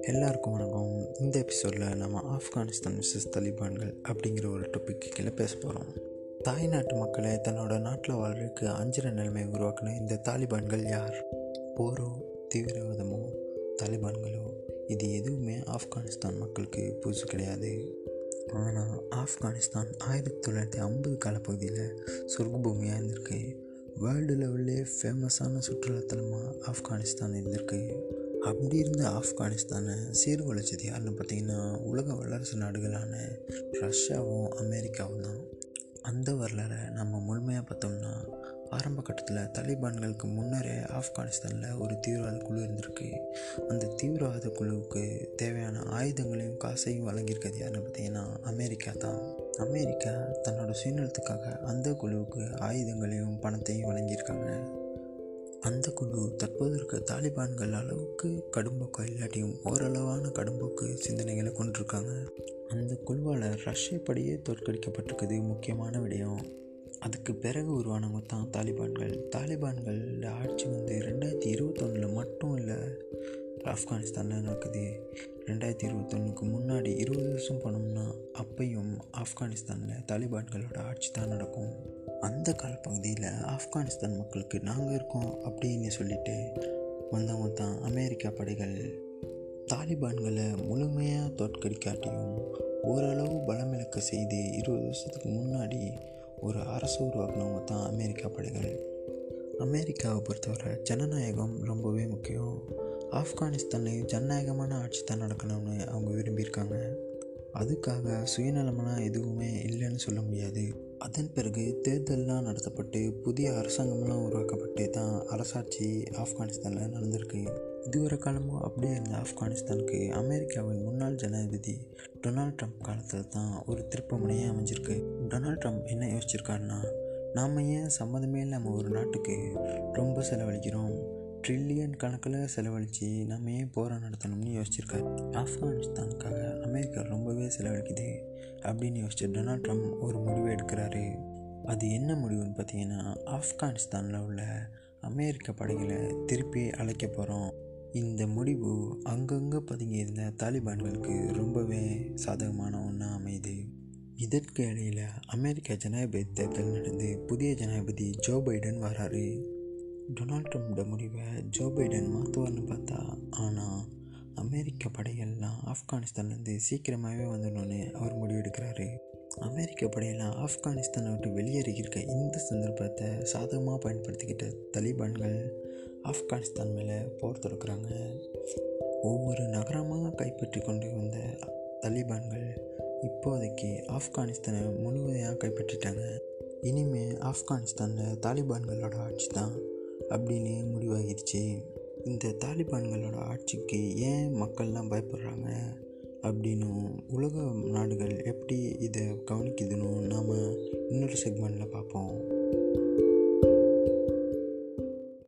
எல்லாருக்கும் வணக்கம். இந்த எபிசோடில் நம்ம ஆப்கானிஸ்தான் மிஸ்ஸஸ் தலிபான்கள் அப்படிங்கிற ஒரு டாபிக் கீழே பேச போகிறோம் தாய்நாட்டு மக்களை தன்னோட நாட்டில் வாழ்றதுக்கு அஞ்சிற நிலைமை உருவாக்கின இந்த தாலிபான்கள் யார்? போரோ தீவிரவாதமோ தாலிபான்களோ? இது எதுவுமே ஆப்கானிஸ்தான் மக்களுக்கு புதுசு கிடையாது. ஆனால் ஆப்கானிஸ்தான் ஆயிரத்தி தொள்ளாயிரத்தி ஐம்பது காலப்பகுதியில் சொர்க்கபூமியாக இருந்திருக்கு வேர்ல்டு லெவல்லே ஃபேமஸான சுற்றுலாத்தலமாக ஆப்கானிஸ்தான் இருந்திருக்கு. அப்படி இருந்த ஆப்கானிஸ்தானை சீர்குலைச்சது யாருன்னு பார்த்தீங்கன்னா உலக வல்லரசு நாடுகளான ரஷ்யாவும் அமெரிக்காவும் தான். அந்த வரலாறை நம்ம முழுமையாக பார்த்தோம்னா ஆரம்ப கட்டத்தில் தலிபான்களுக்கு முன்னரே ஆப்கானிஸ்தானில் ஒரு தீவிரவாத குழு இருந்திருக்கு. அந்த தீவிரவாத குழுவுக்கு தேவையான ஆயுதங்களையும் காசையும் வழங்கியிருக்கிறது யாருன்னு பார்த்தீங்கன்னா அமெரிக்கா தான். அமெரிக்கா தன்னோட சுயநலத்துக்காக அந்த குழுவுக்கு ஆயுதங்களையும் பணத்தையும் வழங்கியிருக்காங்க. அந்த குழு தற்போது இருக்க தாலிபான்கள் அளவுக்கு கடும்போக்கு இல்லாட்டியும் ஓரளவான கடும்போக்கு சிந்தனைகளை கொண்டிருக்காங்க. அந்த குழுவால் ரஷ்யப்படியே தோற்கடிக்கப்பட்டிருக்குது முக்கியமான விடயம். அதுக்கு பிறகு உருவானவங்க தான் தாலிபான்கள். தாலிபான்கள் ஆட்சி வந்து ரெண்டாயிரத்தி இருபத்தொன்னில் மட்டும் இல்லை ஆப்கானிஸ்தானில் நடக்குது. ரெண்டாயிரத்தி இருபத்தொன்னுக்கு முன்னாடி இருபது வருஷம் போனோம்னா அப்பையும் ஆப்கானிஸ்தானில் தாலிபான்களோட ஆட்சி தான் நடக்கும். அந்த காலப்பகுதியில் ஆப்கானிஸ்தான் மக்களுக்கு நாங்கள் இருக்கோம் அப்படின்னு சொல்லிட்டு வந்தவங்க தான் அமெரிக்கா படைகள். தாலிபான்களை முழுமையாக தோற்கடிக்காட்டியும் ஓரளவு பலமிழக்க செய்து இருபது வருஷத்துக்கு முன்னாடி ஒரு அரசு உருவாக்கினவங்க தான் அமெரிக்கா படைகள். அமெரிக்காவை பொறுத்தவரை ஜனநாயகம் ரொம்பவே முக்கியம். ஆப்கானிஸ்தான்லேயும் ஜனநாயகமான ஆட்சி தான் நடக்கணும்னு அவங்க விரும்பியிருக்காங்க. அதுக்காக சுயநலமெல்லாம் எதுவுமே இல்லைன்னு சொல்ல முடியாது. அதன் பிறகு தேர்தல்லாம் நடத்தப்பட்டு புதிய அரசாங்கம்லாம் உருவாக்கப்பட்டு தான் அரசாட்சி ஆப்கானிஸ்தானில் நடந்திருக்கு. இதுவரை காலமும் அப்படியே இருந்த ஆப்கானிஸ்தானுக்கு அமெரிக்காவின் முன்னாள் ஜனாதிபதி டொனால்ட் ட்ரம்ப் காலத்தில் தான் ஒரு திருப்பமுனையே அமைஞ்சிருக்கு. டொனால்ட் ட்ரம்ப் என்ன யோசிச்சிருக்காருன்னா நாம் ஏன் சம்மந்தமே இல்லாமல் ஒரு நாட்டுக்கு ரொம்ப செலவழிக்கிறோம்? ட்ரில்லியன் கணக்கில் செலவழித்து நம்ம ஏன் போராட்டம் நடத்தணும்னு யோசிச்சிருக்காரு. ஆப்கானிஸ்தானுக்காக அமெரிக்கா ரொம்பவே செலவழிக்குது அப்படின்னு யோசிச்சு டொனால்ட் ட்ரம்ப் ஒரு முடிவு எடுக்கிறாரு. அது என்ன முடிவுன்னு பார்த்தீங்கன்னா ஆப்கானிஸ்தானில் உள்ள அமெரிக்க படைகளை திருப்பி அழைக்க போகிறோம் இந்த முடிவு அங்கங்கே பதுங்கி இருந்த தாலிபான்களுக்கு ரொம்பவே சாதகமான ஒன்றா அமையுது. இதற்கு இடையில் அமெரிக்க ஜனாதிபதி தேர்தல் நடந்து புதிய ஜனாதிபதி ஜோ பைடன் வராரு. டொனால்ட் ட்ரம்ப்ட முடிவை ஜோ பைடன் மாற்றுவார்னு பார்த்தா ஆனால் அமெரிக்க படைகள்லாம் ஆப்கானிஸ்தான்லேருந்து சீக்கிரமாகவே வந்துடணும்னு அவர் முடிவெடுக்கிறாரு. அமெரிக்க படையெல்லாம் ஆப்கானிஸ்தானை விட்டு வெளியேறியிருக்க இந்த சந்தர்ப்பத்தை சாதகமாக பயன்படுத்திக்கிட்ட தலிபான்கள் ஆப்கானிஸ்தான் மேலே போர் தொடுக்கிறாங்க. ஒவ்வொரு நகரமாக கைப்பற்றி கொண்டு வந்த தலிபான்கள் இப்போதைக்கு ஆப்கானிஸ்தானை முழுவதையாக கைப்பற்றிட்டாங்க. இனிமேல் ஆப்கானிஸ்தானில் தாலிபான்களோட ஆட்சி தான் அப்படின்னு முடிவாகிடுச்சு. இந்த தாலிபான்களோட ஆட்சிக்கு ஏன் மக்கள்லாம் பயப்படுறாங்க அப்படின்னும் உலக நாடுகள் எப்படி இதை கவனிக்குதுன்னு நாம் இன்னொரு செக்மெண்ட்டில் பார்ப்போம்.